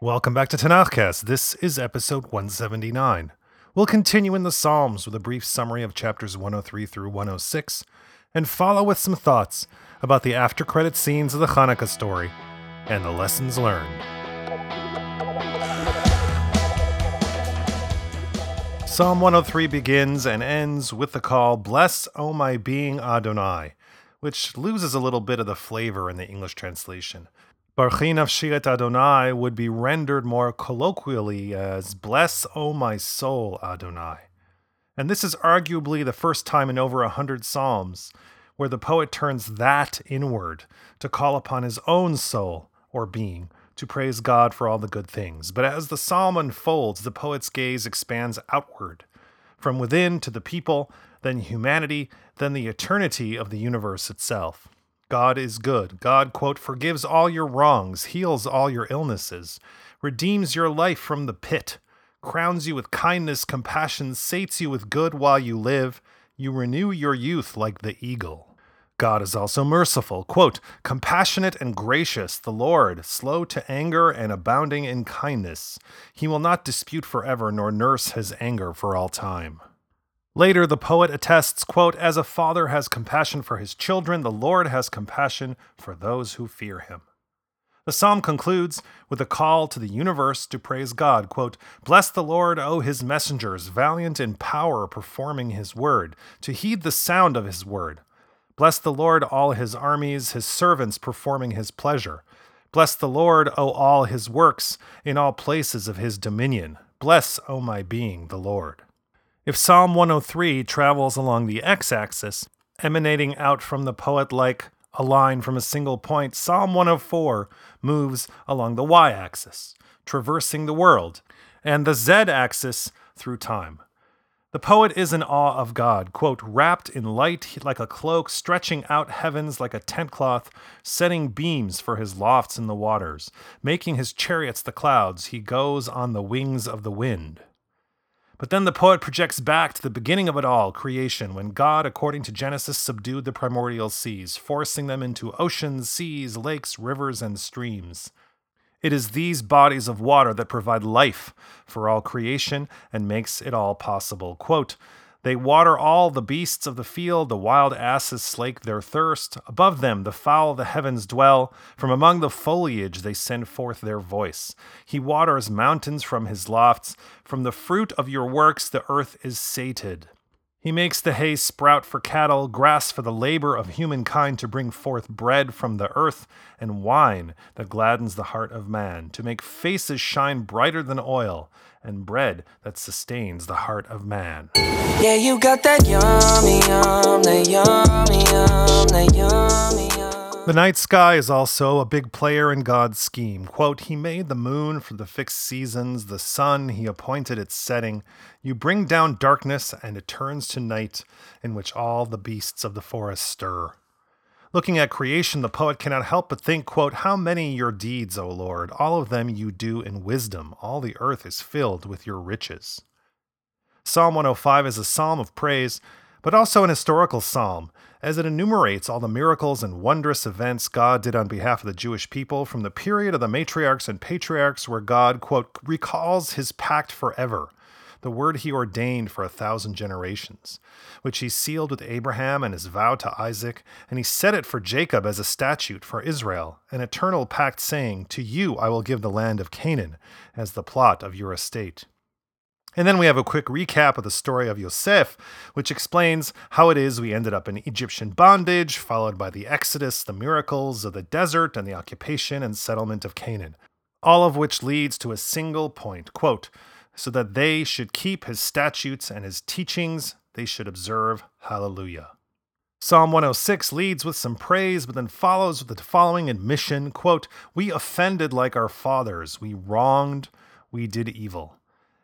Welcome back to Tanakhcast. This is episode 179. We'll continue in the Psalms with a brief summary of chapters 103 through 106 and follow with some thoughts about the after credit scenes of the Hanukkah story and the lessons learned. Psalm 103 begins and ends with the call, Bless, O my being Adonai, which loses a little bit of the flavor in the English translation. Barchi nafshi et Adonai would be rendered more colloquially as Bless, O my soul, Adonai. And this is arguably the first time in over a hundred psalms where the poet turns that inward to call upon his own soul or being to praise God for all the good things. But as the psalm unfolds, the poet's gaze expands outward, from within to the people, then humanity, then the eternity of the universe itself. God is good. God, quote, forgives all your wrongs, heals all your illnesses, redeems your life from the pit, crowns you with kindness, compassion, sates you with good while you live. You renew your youth like the eagle. God is also merciful, quote, compassionate and gracious, the Lord, slow to anger and abounding in kindness. He will not dispute forever, nor nurse his anger for all time. Later, the poet attests, quote, As a father has compassion for his children, the Lord has compassion for those who fear him. The psalm concludes with a call to the universe to praise God, quote, Bless the Lord, O his messengers, valiant in power, performing his word, to heed the sound of his word. Bless the Lord, all his armies, his servants performing his pleasure. Bless the Lord, O all his works, in all places of his dominion. Bless, O my being, the Lord. If Psalm 103 travels along the x axis, emanating out from the poet like a line from a single point, Psalm 104 moves along the y axis, traversing the world, and the z axis through time. The poet is in awe of God, quote, wrapped in light like a cloak, stretching out heavens like a tent cloth, setting beams for his lofts in the waters, making his chariots the clouds, he goes on the wings of the wind. But then the poet projects back to the beginning of it all, creation, when God, according to Genesis, subdued the primordial seas, forcing them into oceans, seas, lakes, rivers, and streams. It is these bodies of water that provide life for all creation and makes it all possible. Quote, they water all the beasts of the field, the wild asses slake their thirst. Above them, the fowl of the heavens dwell. From among the foliage, they send forth their voice. He waters mountains from his lofts. From the fruit of your works, the earth is sated. He makes the hay sprout for cattle, grass for the labor of humankind to bring forth bread from the earth, and wine that gladdens the heart of man, to make faces shine brighter than oil, and bread that sustains the heart of man. Yeah, you got that yummy, yum, that yummy, yum, that yummy, yum. The night sky is also a big player in God's scheme. Quote, He made the moon for the fixed seasons, the sun, He appointed its setting. You bring down darkness, and it turns to night, in which all the beasts of the forest stir. Looking at creation, the poet cannot help but think, quote, How many your deeds, O Lord, all of them you do in wisdom, all the earth is filled with your riches. Psalm 105 is a psalm of praise, but also an historical psalm, as it enumerates all the miracles and wondrous events God did on behalf of the Jewish people from the period of the matriarchs and patriarchs, where God, quote, recalls his pact forever, the word he ordained for a thousand generations, which he sealed with Abraham and his vow to Isaac, and he set it for Jacob as a statute for Israel, an eternal pact saying, To you I will give the land of Canaan as the plot of your estate. And then we have a quick recap of the story of Yosef, which explains how it is we ended up in Egyptian bondage, followed by the Exodus, the miracles of the desert, and the occupation and settlement of Canaan. All of which leads to a single point quote, so that they should keep his statutes and his teachings, they should observe. Hallelujah. Psalm 106 leads with some praise, but then follows with the following admission quote, We offended like our fathers, we wronged, we did evil.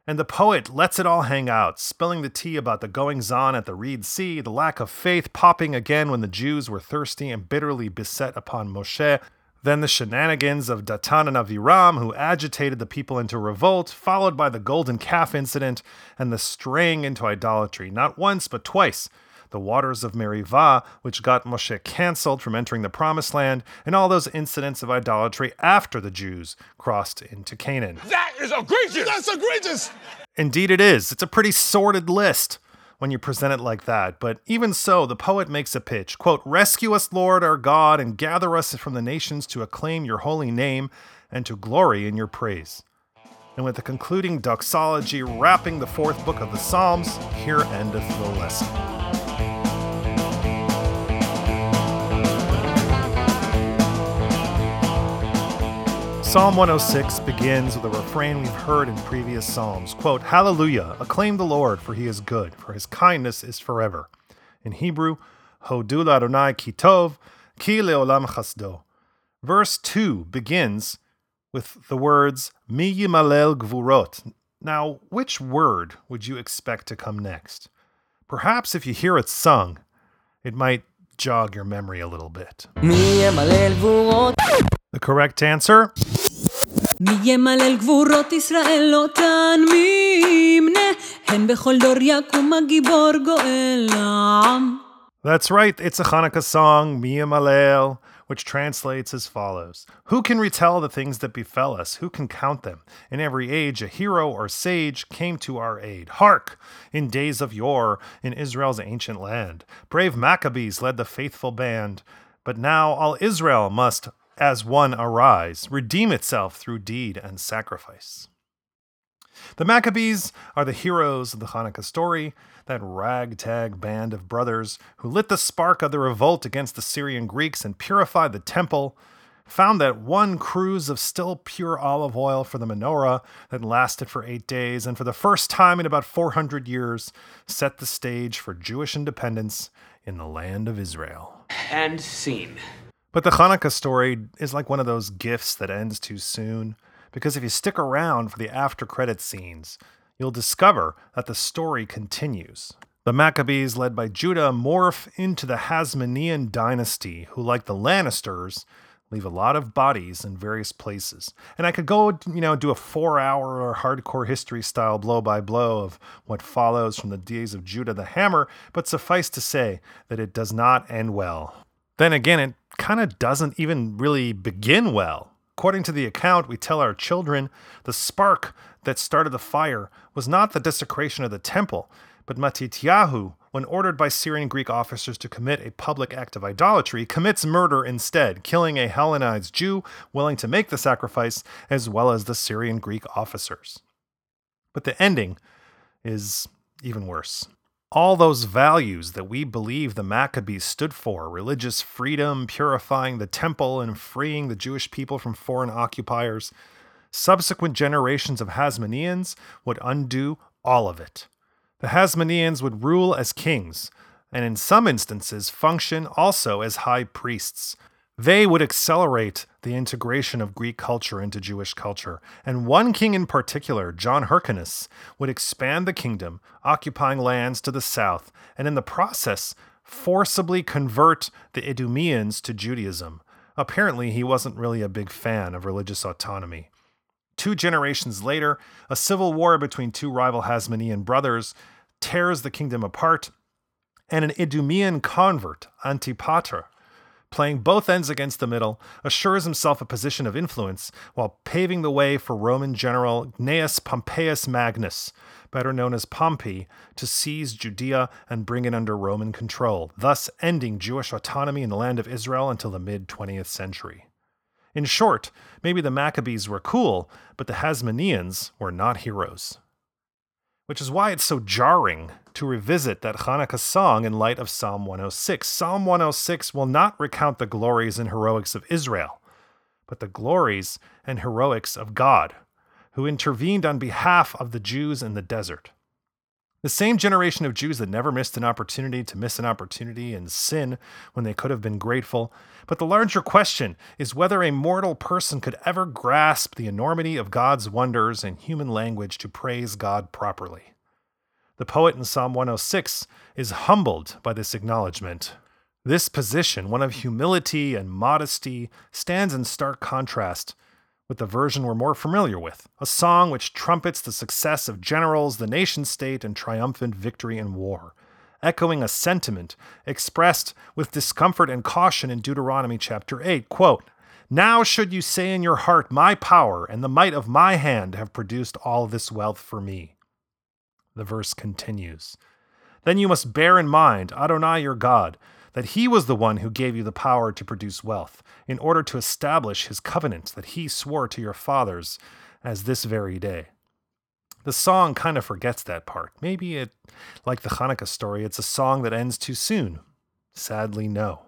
And the poet lets it all hang out, spilling the tea about the goings on at the Reed Sea, the lack of faith popping again when the Jews were thirsty and bitterly beset upon Moshe, then the shenanigans of Datan and Aviram, who agitated the people into revolt, followed by the golden calf incident and the straying into idolatry, not once but twice. the waters of Merivah, which got Moshe canceled from entering the Promised Land, and all those incidents of idolatry after the Jews crossed into Canaan. That is egregious! That's egregious! Indeed, it is. It's a pretty sordid list when you present it like that. But even so, the poet makes a pitch quote, Rescue us, Lord our God, and gather us from the nations to acclaim your holy name and to glory in your praise. And with the concluding doxology wrapping the fourth book of the Psalms, here endeth the lesson. Psalm 106 begins with a refrain we've heard in previous Psalms. Quote, Hallelujah, acclaim the Lord, for he is good, for his kindness is forever. In Hebrew, Hodu Adonai ki tov, ki leolam chasdo. Verse 2 begins with the words, Mi yimalel gvurot. Now, which word would you expect to come next? Perhaps if you hear it sung, it might jog your memory a little bit. The correct answer מי ימלל גבורות ישראל אותן מי ימנה, הן בכל דור יקום הגיבור גואל העם. That's right, it's a Hanukkah song, Mia Malel, which translates as follows Who can retell the things that befell us? Who can count them? In every age, a hero or sage came to our aid. Hark! In days of yore, in Israel's ancient land, brave Maccabees led the faithful band. But now all Israel must, as one, arise, redeem itself through deed and sacrifice. The Maccabees are the heroes of the Hanukkah story, that ragtag band of brothers who lit the spark of the revolt against the Syrian Greeks and purified the temple, found that one cruse of still pure olive oil for the menorah that lasted for eight days, and for the first time in about 400 years, set the stage for Jewish independence in the land of Israel. And scene. But the Hanukkah story is like one of those gifts that ends too soon, because if you stick around for the after credit scenes, you'll discover that the story continues. The Maccabees, led by Judah, morph into the Hasmonean dynasty, who, like the Lannisters, leave a lot of bodies in various places. And I could go, you know, do a four hour or hardcore history style blow by blow of what follows from the days of Judah the Hammer, but suffice to say that it does not end well. Then again, it kind of doesn't even really begin well. According to the account we tell our children, the spark that started the fire was not the desecration of the temple, but Matityahu, when ordered by Syrian Greek officers to commit a public act of idolatry, commits murder instead, killing a Hellenized Jew willing to make the sacrifice, as well as the Syrian Greek officers. But the ending is even worse. All those values that we believe the Maccabees stood for religious freedom, purifying the temple, and freeing the Jewish people from foreign occupiers subsequent generations of Hasmoneans would undo all of it. The Hasmoneans would rule as kings, and in some instances function also as high priests. They would accelerate the integration of Greek culture into Jewish culture, and one king in particular, John Hyrcanus, would expand the kingdom, occupying lands to the south, and in the process, forcibly convert the Idumeans to Judaism. Apparently, he wasn't really a big fan of religious autonomy. Two generations later, a civil war between two rival Hasmonean brothers tears the kingdom apart, and an Idumean convert, Antipater, playing both ends against the middle, assures himself a position of influence while paving the way for Roman general Gnaeus Pompeius Magnus, better known as Pompey, to seize Judea and bring it under Roman control, thus ending Jewish autonomy in the land of Israel until the mid 20th century. In short, maybe the Maccabees were cool, but the Hasmoneans were not heroes. Which is why it's so jarring to revisit that Hanukkah song in light of Psalm 106. Psalm 106 will not recount the glories and heroics of Israel, but the glories and heroics of God, who intervened on behalf of the Jews in the desert. The same generation of Jews that never missed an opportunity to miss an opportunity and sin when they could have been grateful. But the larger question is whether a mortal person could ever grasp the enormity of God's wonders in human language to praise God properly. The poet in Psalm 106 is humbled by this acknowledgement. This position, one of humility and modesty, stands in stark contrast with the version we're more familiar with, a song which trumpets the success of generals, the nation state, and triumphant victory in war. echoing a sentiment expressed with discomfort and caution in Deuteronomy chapter 8. Quote, Now should you say in your heart, My power and the might of my hand have produced all this wealth for me. The verse continues. Then you must bear in mind Adonai your God, that he was the one who gave you the power to produce wealth, in order to establish his covenant that he swore to your fathers as this very day. The song kind of forgets that part. Maybe it, like the Hanukkah story, it's a song that ends too soon. Sadly, no.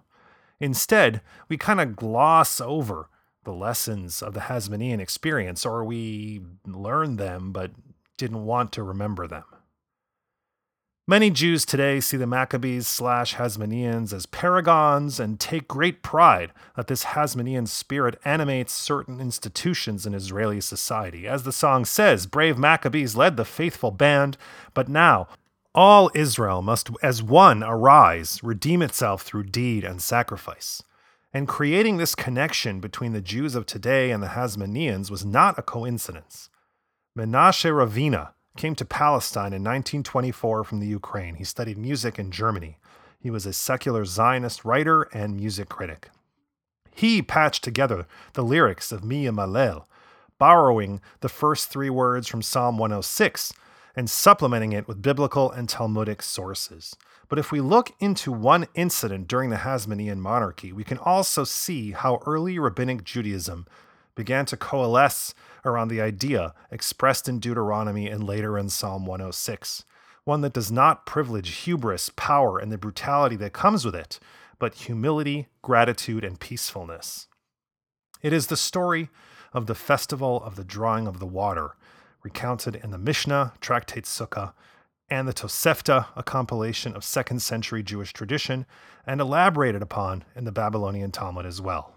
Instead, we kind of gloss over the lessons of the Hasmonean experience, or we learn them but didn't want to remember them. Many Jews today see the Maccabees slash Hasmoneans as paragons and take great pride that this Hasmonean spirit animates certain institutions in Israeli society. As the song says, brave Maccabees led the faithful band, but now all Israel must as one arise, redeem itself through deed and sacrifice. And creating this connection between the Jews of today and the Hasmoneans was not a coincidence. Menashe Ravina, came to Palestine in 1924 from the Ukraine. He studied music in Germany. He was a secular Zionist writer and music critic. He patched together the lyrics of Mi Yamalel, borrowing the first three words from Psalm 106 and supplementing it with biblical and Talmudic sources. But if we look into one incident during the Hasmonean monarchy, we can also see how early rabbinic Judaism began to coalesce around the idea expressed in Deuteronomy and later in Psalm 106, one that does not privilege hubris, power, and the brutality that comes with it, but humility, gratitude, and peacefulness. It is the story of the festival of the drawing of the water, recounted in the Mishnah, Tractate Sukkah, and the Tosefta, a compilation of second century Jewish tradition, and elaborated upon in the Babylonian Talmud as well.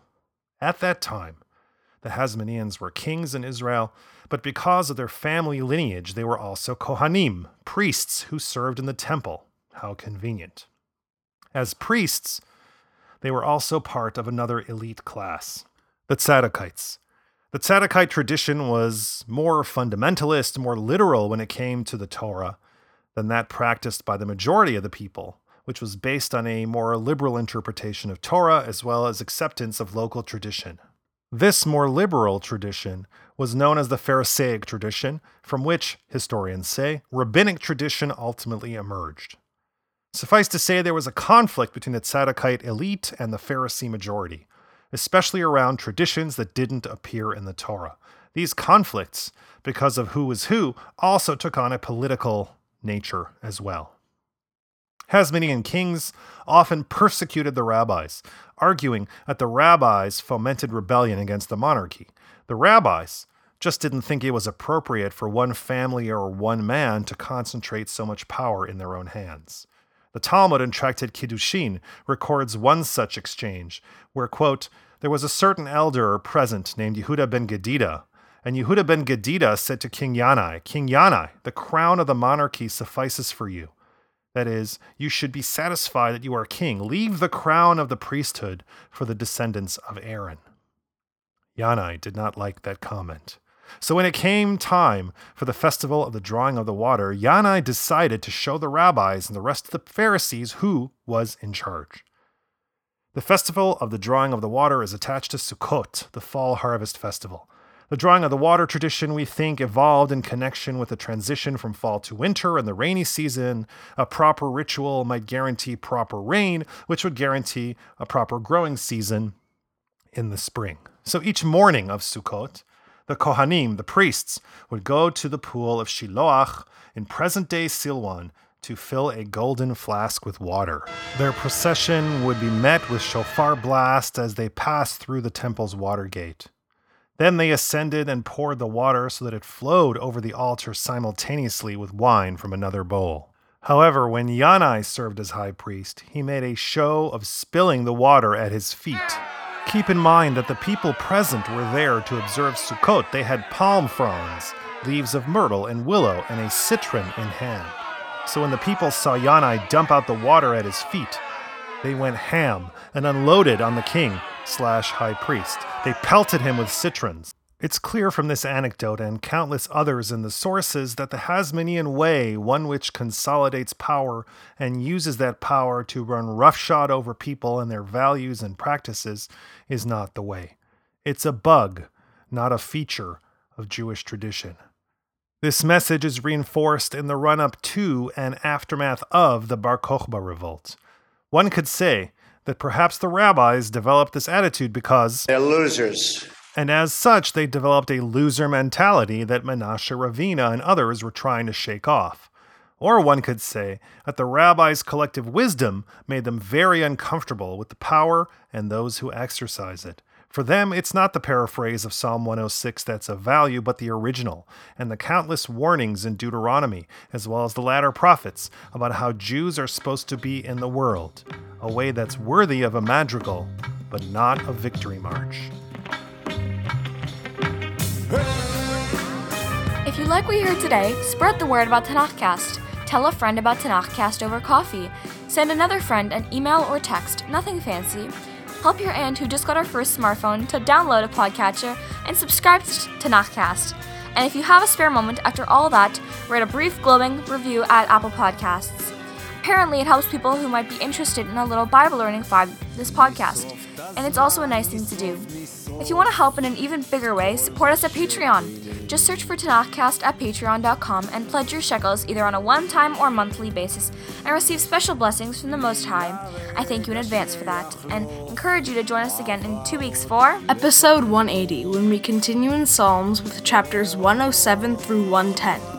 At that time, the Hasmoneans were kings in Israel, but because of their family lineage, they were also Kohanim, priests who served in the temple. How convenient. As priests, they were also part of another elite class, the Tzaddokites. The Tzaddokite tradition was more fundamentalist, more literal when it came to the Torah than that practiced by the majority of the people, which was based on a more liberal interpretation of Torah as well as acceptance of local tradition. This more liberal tradition was known as the Pharisaic tradition, from which, historians say, rabbinic tradition ultimately emerged. Suffice to say, there was a conflict between the Tzaddokite elite and the Pharisee majority, especially around traditions that didn't appear in the Torah. These conflicts, because of who was who, also took on a political nature as well. Hasmonean kings often persecuted the rabbis, arguing that the rabbis fomented rebellion against the monarchy. The rabbis just didn't think it was appropriate for one family or one man to concentrate so much power in their own hands. The Talmud in Tractate Kiddushin records one such exchange, where, quote, there was a certain elder present named Yehuda ben Gedida, and Yehuda ben Gedida said to King Yanai, King Yanai, the crown of the monarchy suffices for you. That is, you should be satisfied that you are king. Leave the crown of the priesthood for the descendants of Aaron. Yanai did not like that comment. So when it came time for the festival of the drawing of the water, Yanai decided to show the rabbis and the rest of the Pharisees who was in charge. The festival of the drawing of the water is attached to Sukkot, the fall harvest festival. The drawing of the water tradition, we think, evolved in connection with the transition from fall to winter and the rainy season. A proper ritual might guarantee proper rain, which would guarantee a proper growing season in the spring. So each morning of Sukkot, the Kohanim, the priests, would go to the pool of Shiloach in present day Silwan to fill a golden flask with water. Their procession would be met with shofar blast as they passed through the temple's water gate. Then they ascended and poured the water so that it flowed over the altar simultaneously with wine from another bowl. However, when Yanai served as high priest, he made a show of spilling the water at his feet. Keep in mind that the people present were there to observe Sukkot. They had palm fronds, leaves of myrtle and willow, and a citron in hand. So when the people saw Yanai dump out the water at his feet, they went ham and unloaded on the king slash high priest. They pelted him with citrons. It's clear from this anecdote and countless others in the sources that the Hasmonean way, one which consolidates power and uses that power to run roughshod over people and their values and practices, is not the way. It's a bug, not a feature of Jewish tradition. This message is reinforced in the run up to and aftermath of the Bar Kokhba revolt. One could say that perhaps the rabbis developed this attitude because They're losers. and as such, they developed a loser mentality that Menashe Ravina and others were trying to shake off. Or one could say that the rabbis' collective wisdom made them very uncomfortable with the power and those who exercise it. For them, it's not the paraphrase of Psalm 106 that's of value, but the original, and the countless warnings in Deuteronomy, as well as the latter prophets, about how Jews are supposed to be in the world, a way that's worthy of a madrigal, but not a victory march. If you like what you heard today, spread the word about Tanakhcast. Tell a friend about Tanakhcast over coffee. Send another friend an email or text, nothing fancy. Help your aunt who just got her first smartphone to download a podcatcher and subscribe to Tanakhcast. And if you have a spare moment after all that, write a brief glowing review at Apple Podcasts. Apparently, it helps people who might be interested in a little Bible learning vibe this podcast, and it's also a nice thing to do. If you want to help in an even bigger way, support us at Patreon. Just search for Tanakhcast at patreon.com and pledge your shekels either on a one time or monthly basis and receive special blessings from the Most High. I thank you in advance for that and encourage you to join us again in two weeks for Episode 180, when we continue in Psalms with chapters 107 through 110.